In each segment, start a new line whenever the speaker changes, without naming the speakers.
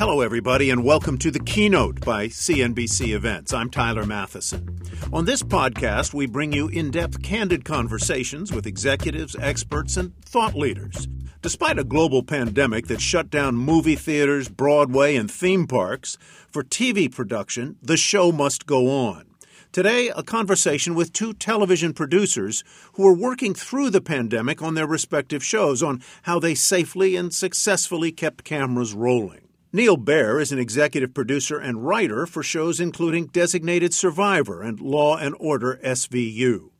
Hello, everybody, and welcome to the keynote by CNBC Events. I'm Tyler Mathisen. On this podcast, we bring you in depth, candid conversations with executives, experts, and thought leaders. Despite a global pandemic that shut down movie theaters, Broadway, and theme parks, for TV production, the show must go on. Today, a conversation with two television producers who are working through the pandemic on their respective shows on how they safely and successfully kept cameras rolling. Neal Baer is an executive producer and writer for shows including Designated Survivor and Law and Order SVU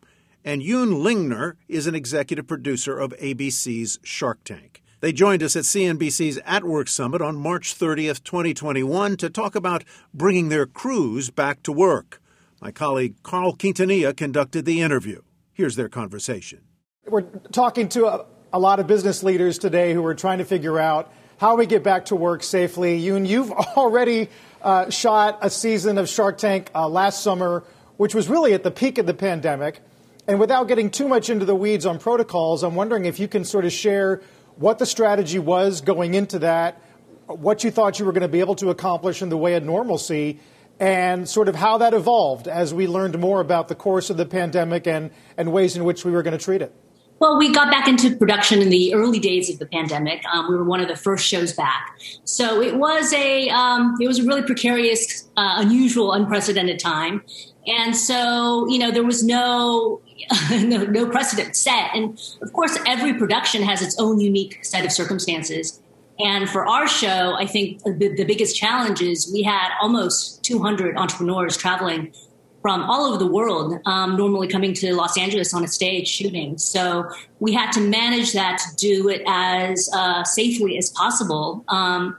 and Yun Lingner is an executive producer of ABC's Shark Tank. They joined us at CNBC's At Work Summit on March 30th, 2021, to talk about bringing their crews back to work. My colleague Carl Quintanilla conducted the interview. Here's their conversation.
We're talking to a, a lot of business leaders today who are trying to figure out how we get back to work safely. Yun, you've already uh, shot a season of Shark Tank uh, last summer, which was really at the peak of the pandemic. And without getting too much into the weeds on protocols, I'm wondering if you can sort of share what the strategy was going into that, what you thought you were going to be able to accomplish in the way of normalcy, and sort of how that evolved as we learned more about the course of the pandemic and, and ways in which we were going to treat it.
Well, we got back into production in the early days of the pandemic. Um, we were one of the first shows back, so it was a um, it was a really precarious, uh, unusual, unprecedented time. And so, you know, there was no no, no precedent set. And of course, every production has its own unique set of circumstances. And for our show, I think the, the biggest challenge is we had almost 200 entrepreneurs traveling from all over the world, um, normally coming to Los Angeles on a stage shooting. So we had to manage that to do it as uh, safely as possible. Um,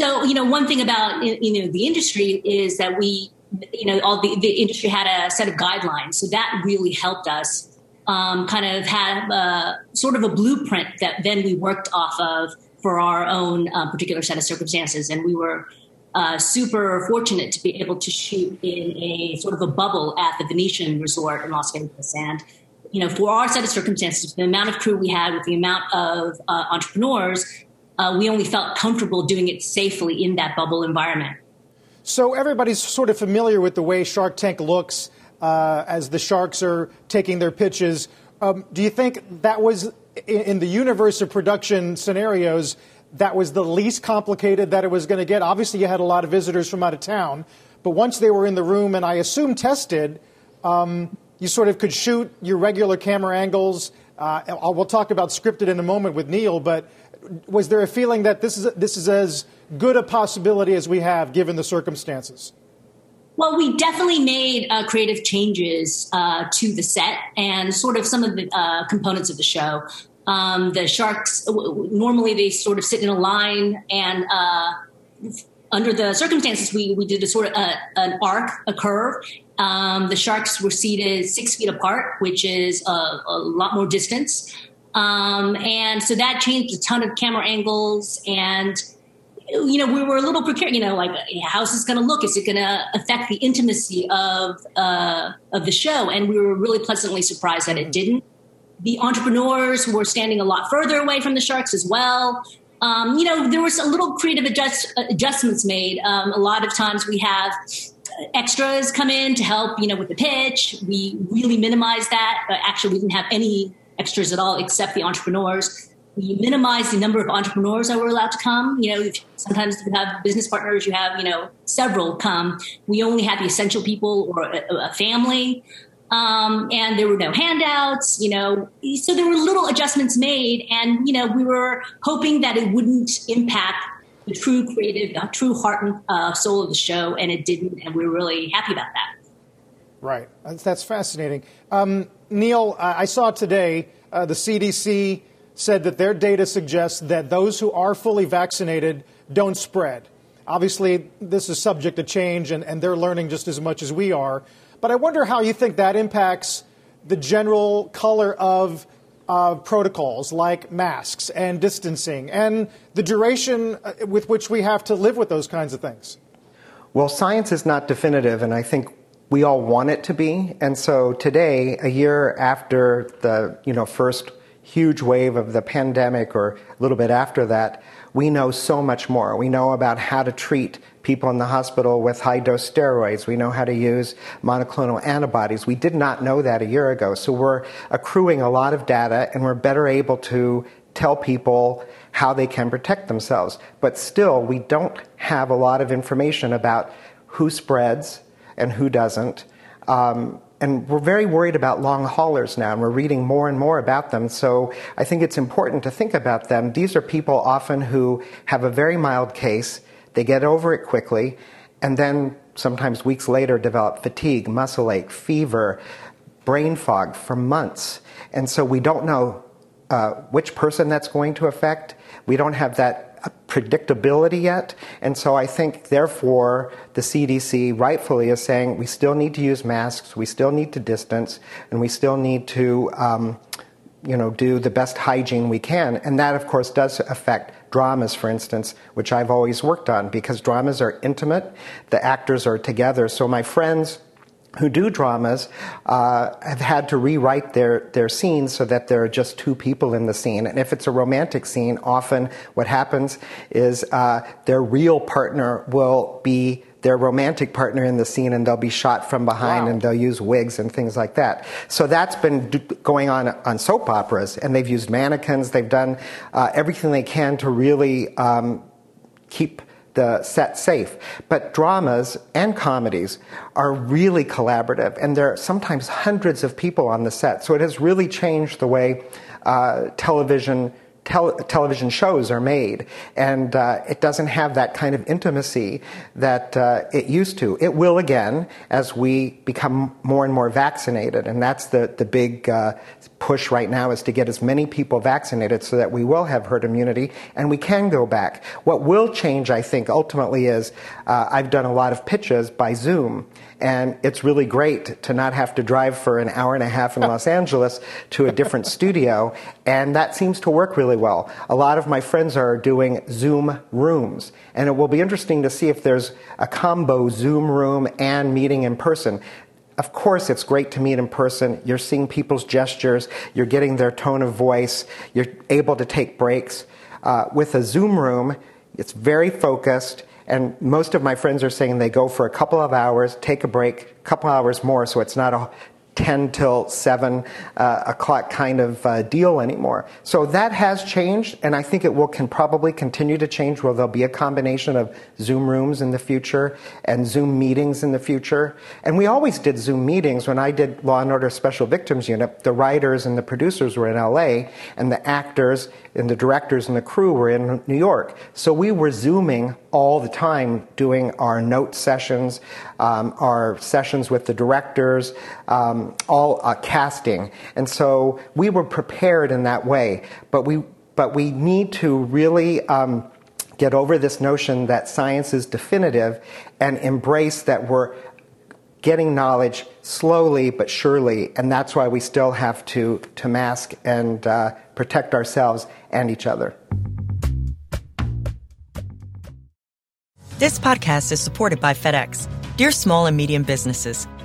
so, you know, one thing about you know the industry is that we you know, all the, the industry had a set of guidelines. So that really helped us um, kind of have a, sort of a blueprint that then we worked off of for our own uh, particular set of circumstances. And we were uh, super fortunate to be able to shoot in a sort of a bubble at the Venetian Resort in Las Vegas. And, you know, for our set of circumstances, the amount of crew we had with the amount of uh, entrepreneurs, uh, we only felt comfortable doing it safely in that bubble environment.
So everybody's sort of familiar with the way Shark Tank looks uh, as the sharks are taking their pitches. Um, do you think that was in the universe of production scenarios? That was the least complicated that it was going to get. Obviously, you had a lot of visitors from out of town, but once they were in the room and I assume tested, um, you sort of could shoot your regular camera angles. Uh, we'll talk about scripted in a moment with Neal, but was there a feeling that this is this is as good a possibility as we have given the circumstances?
Well, we definitely made uh, creative changes uh, to the set and sort of some of the uh, components of the show. Um, the sharks normally they sort of sit in a line, and uh, under the circumstances, we we did a sort of a, uh, an arc, a curve. Um, the sharks were seated six feet apart, which is a, a lot more distance. Um, and so that changed a ton of camera angles and you know, we were a little precarious, you know, like how's this going to look? Is it going to affect the intimacy of uh, of the show? And we were really pleasantly surprised that it didn't. The entrepreneurs were standing a lot further away from the sharks as well. Um, you know, there was a little creative adjust, adjustments made. Um, a lot of times we have extras come in to help, you know, with the pitch. We really minimize that. Actually, we didn't have any extras at all except the entrepreneurs. We minimize the number of entrepreneurs that were allowed to come. You know, sometimes you have business partners, you have, you know, several come. We only had the essential people or a, a family. Um, and there were no handouts, you know, so there were little adjustments made. And, you know, we were hoping that it wouldn't impact the true creative, the true heart and uh, soul of the show. And it didn't. And we were really happy about that.
Right. That's, fascinating. Um, Neal, I saw today uh, the CDC said that their data suggests that those who are fully vaccinated don't spread. Obviously, this is subject to change, and, and they're learning just as much as we are. But I wonder how you think that impacts the general color of uh, protocols like masks and distancing and the duration uh, with which we have to live with those kinds of things.
Well, science is not definitive, and I think we all want it to be. And so today, a year after the you know first huge wave of the pandemic, or a little bit after that, we know so much more. We know about how to treat people in the hospital with high dose steroids. We know how to use monoclonal antibodies. We did not know that a year ago. So we're accruing a lot of data and we're better able to tell people how they can protect themselves. But still, we don't have a lot of information about who spreads and who doesn't. Um, and we're very worried about long haulers now, and we're reading more and more about them. So I think it's important to think about them. These are people often who have a very mild case, they get over it quickly, and then sometimes weeks later develop fatigue, muscle ache, fever, brain fog for months. And so we don't know uh, which person that's going to affect. We don't have that predictability yet. And so I think, therefore, the CDC rightfully is saying we still need to use masks, we still need to distance, and we still need to. Um, you know, do the best hygiene we can. And that, of course, does affect dramas, for instance, which I've always worked on because dramas are intimate. The actors are together. So my friends who do dramas uh, have had to rewrite their, their scenes so that there are just two people in the scene. And if it's a romantic scene, often what happens is uh, their real partner will be their romantic partner in the scene and they'll be shot from behind wow. and they'll use wigs and things like that. So that's been going on on soap operas and they've used mannequins. They've done uh, everything they can to really um, keep the set safe. But dramas and comedies are really collaborative, and there are sometimes hundreds of people on the set. So it has really changed the way uh, television tel- television shows are made, and uh, it doesn't have that kind of intimacy that uh, it used to. It will again as we become more and more vaccinated, and that's the the big uh, push right now is to get as many people vaccinated so that we will have herd immunity and we can go back. What will change, I think, ultimately is uh, I've done a lot of pitches by Zoom. And it's really great to not have to drive for an hour and a half in Los Angeles to a different studio. And that seems to work really well. A lot of my friends are doing Zoom rooms. And it will be interesting to see if there's a combo Zoom room and meeting in person. Of course, it's great to meet in person. You're seeing people's gestures, you're getting their tone of voice, you're able to take breaks. Uh, with a Zoom room, it's very focused and most of my friends are saying they go for a couple of hours, take a break, a couple hours more, so it's not a 10 till 7 uh, o'clock kind of uh, deal anymore. So that has changed, and I think it will can probably continue to change where there'll be a combination of Zoom rooms in the future and Zoom meetings in the future. And we always did Zoom meetings. When I did Law and Order Special Victims Unit, the writers and the producers were in LA, and the actors and the directors and the crew were in New York. So we were Zooming all the time, doing our note sessions, um, our sessions with the directors, um, all uh, casting. And so we were prepared in that way. But we, but we need to really um, get over this notion that science is definitive and embrace that we're getting knowledge slowly but surely, and that's why we still have to, to mask and uh, protect ourselves and each other.
This podcast is supported by FedEx. Dear small and medium businesses,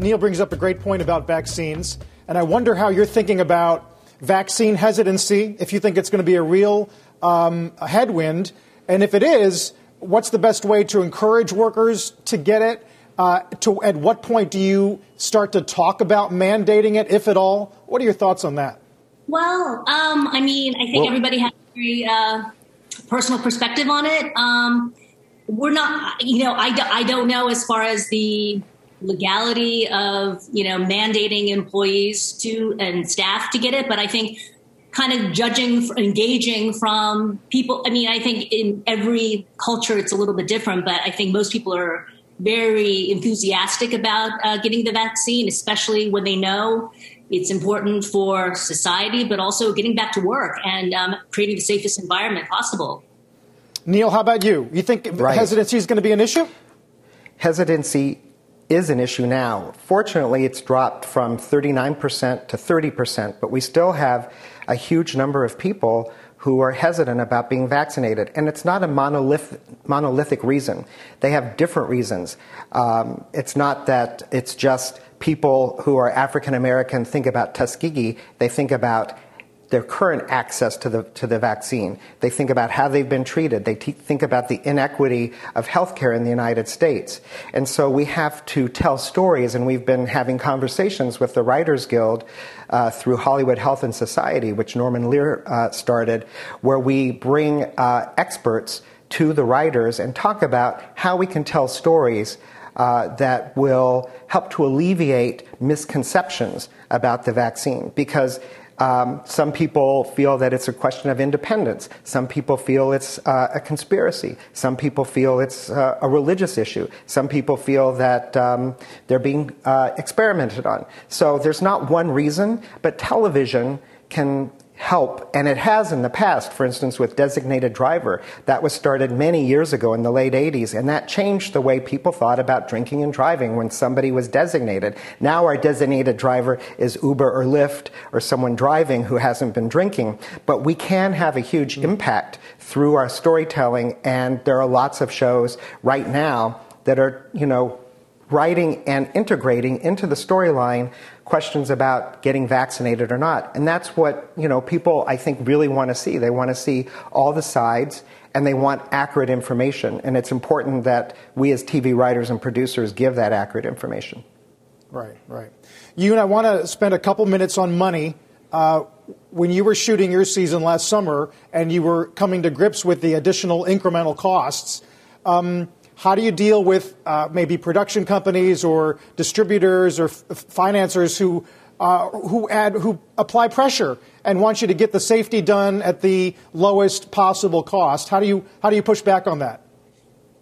Neal brings up a great point about vaccines, and I wonder how you're thinking about vaccine hesitancy, if you think it's going to be a real um, a headwind, and if it is, what's the best way to encourage workers to get it? Uh, to at what point do you start to talk about mandating it, if at all? What are your thoughts on that?
Well, um, I mean, I think well, everybody has a very uh, personal perspective on it. Um, we're not, you know, I, I don't know as far as the legality of, you know, mandating employees to and staff to get it, but I think kind of judging, engaging from people. I mean, I think in every culture it's a little bit different, but I think most people are very enthusiastic about uh, getting the vaccine, especially when they know it's important for society, but also getting back to work and um, creating the safest environment possible.
Neal, how about you? You think right. hesitancy is going to be an issue?
Hesitancy is an issue now. Fortunately, it's dropped from 39% to 30%, but we still have a huge number of people who are hesitant about being vaccinated. And it's not a monolith, monolithic reason. They have different reasons. Um, it's not that it's just people who are African American think about Tuskegee, they think about their current access to the, to the vaccine. They think about how they've been treated. They think about the inequity of healthcare in the United States. And so we have to tell stories, and we've been having conversations with the Writers Guild uh, through Hollywood Health and Society, which Norman Lear uh, started, where we bring uh, experts to the writers and talk about how we can tell stories uh, that will help to alleviate misconceptions about the vaccine because um, some people feel that it's a question of independence. Some people feel it's uh, a conspiracy. Some people feel it's uh, a religious issue. Some people feel that um, they're being uh, experimented on. So there's not one reason, but television can help, and it has in the past, for instance, with designated driver. That was started many years ago in the late 80s, and that changed the way people thought about drinking and driving when somebody was designated. Now our designated driver is Uber or Lyft or someone driving who hasn't been drinking, but we can have a huge impact through our storytelling, and there are lots of shows right now that are, you know, writing and integrating into the storyline questions about getting vaccinated or not. And that's what, you know, people I think really want to see. They want to see all the sides and they want accurate information. And it's important that we as TV writers and producers give that accurate information.
Right, right. You and I want to spend a couple minutes on money. Uh, when you were shooting your season last summer and you were coming to grips with the additional incremental costs, um, how do you deal with uh, maybe production companies or distributors or f- financiers who uh, who add who apply pressure and want you to get the safety done at the lowest possible cost? How do you how do you push back on that?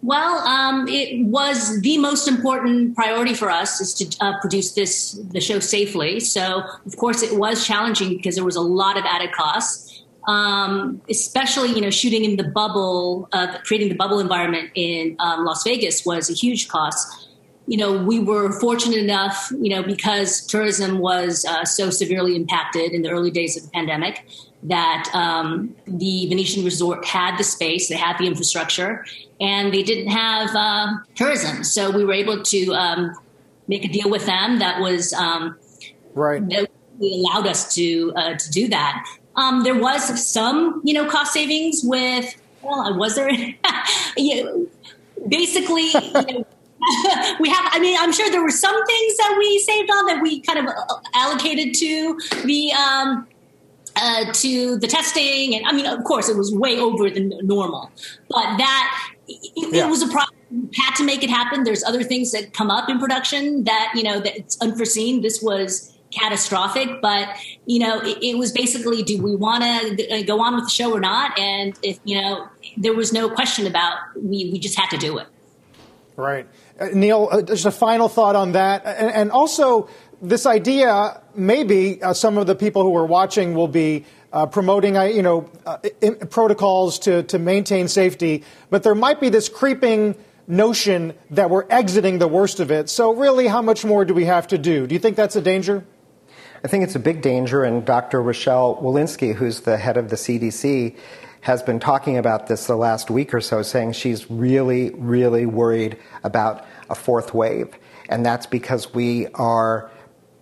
Well, um, it was the most important priority for us is to uh, produce this the show safely. So, of course, it was challenging because there was a lot of added costs um, especially you know shooting in the bubble, uh, creating the bubble environment in um, Las Vegas was a huge cost. You know, we were fortunate enough, you know, because tourism was uh, so severely impacted in the early days of the pandemic, that um, the Venetian Resort had the space, they had the infrastructure, and they didn't have uh, tourism. So we were able to um, make a deal with them that was um,
right.
That allowed us to uh, to do that. Um, there was some, you know, cost savings with. Well, I was there? you basically, you know, we have. I mean, I'm sure there were some things that we saved on that we kind of uh, allocated to the. Um, uh, to the testing, and I mean, of course, it was way over the normal, but that it, yeah. it was a problem. Had to make it happen. There's other things that come up in production that you know that it's unforeseen. This was catastrophic, but you know, it, it was basically, do we want to uh, go on with the show or not? And if you know, there was no question about we we just had to do it.
Right, uh, Neal. Uh, just a final thought on that, and, and also this idea. Maybe uh, some of the people who are watching will be. Uh, promoting, uh, you know, protocols to, to maintain safety, but there might be this creeping notion that we're exiting the worst of it. So, really, how much more do we have to do? Do you think that's a danger?
I think it's a big danger, and Dr. Rochelle Walensky, who's the head of the CDC, has been talking about this the last week or so, saying she's really, really worried about a fourth wave. And that's because we are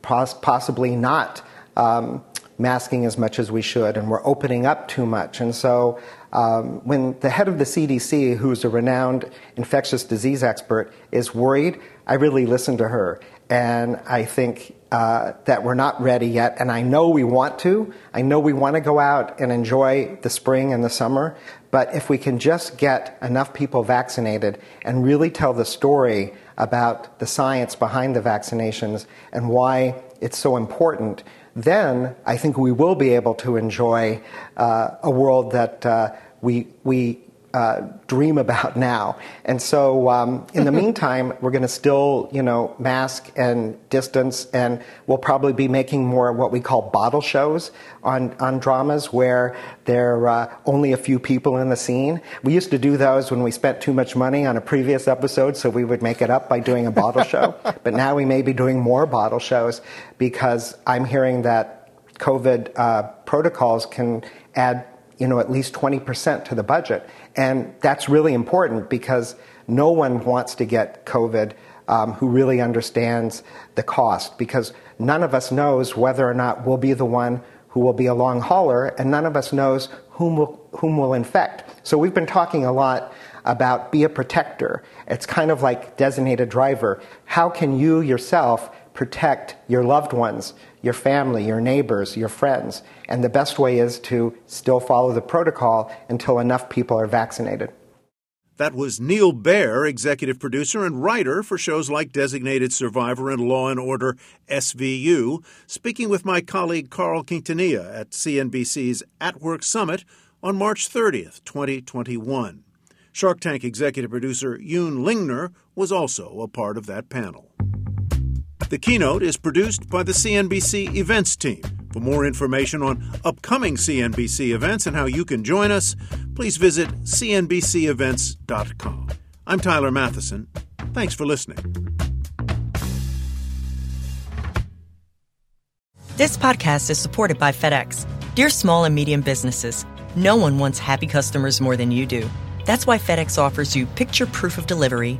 pos- possibly not um, masking as much as we should, and we're opening up too much. And so, um, when the head of the CDC, who's a renowned infectious disease expert, is worried, I really listen to her. And I think uh, that we're not ready yet. And I know we want to. I know we want to go out and enjoy the spring and the summer. But if we can just get enough people vaccinated and really tell the story about the science behind the vaccinations and why it's so important, then I think we will be able to enjoy uh, a world that uh, we, we uh, dream about now. And so, um, in the meantime, we're going to still, you know, mask and distance, and we'll probably be making more what we call bottle shows on, on dramas where there are uh, only a few people in the scene. We used to do those when we spent too much money on a previous episode, so we would make it up by doing a bottle show. But now we may be doing more bottle shows because I'm hearing that COVID uh, protocols can add you know, at least 20% to the budget. And that's really important because no one wants to get COVID um, who really understands the cost because none of us knows whether or not we'll be the one who will be a long hauler, and none of us knows whom will, whom will infect. So we've been talking a lot about be a protector. It's kind of like designated driver. How can you yourself protect your loved ones, your family, your neighbors, your friends? And the best way is to still follow the protocol until enough people are vaccinated.
That was Neal Baer, executive producer and writer for shows like Designated Survivor and Law and Order SVU, speaking with my colleague Carl Quintanilla at CNBC's At Work Summit on March 30th, 2021. Shark Tank executive producer Yun Lingner was also a part of that panel. The keynote is produced by the CNBC events team. For more information on upcoming CNBC events and how you can join us, please visit cnbcevents.com. I'm Tyler Mathisen. Thanks for listening.
This podcast is supported by FedEx. Dear small and medium businesses, no one wants happy customers more than you do. That's why FedEx offers you picture proof of delivery,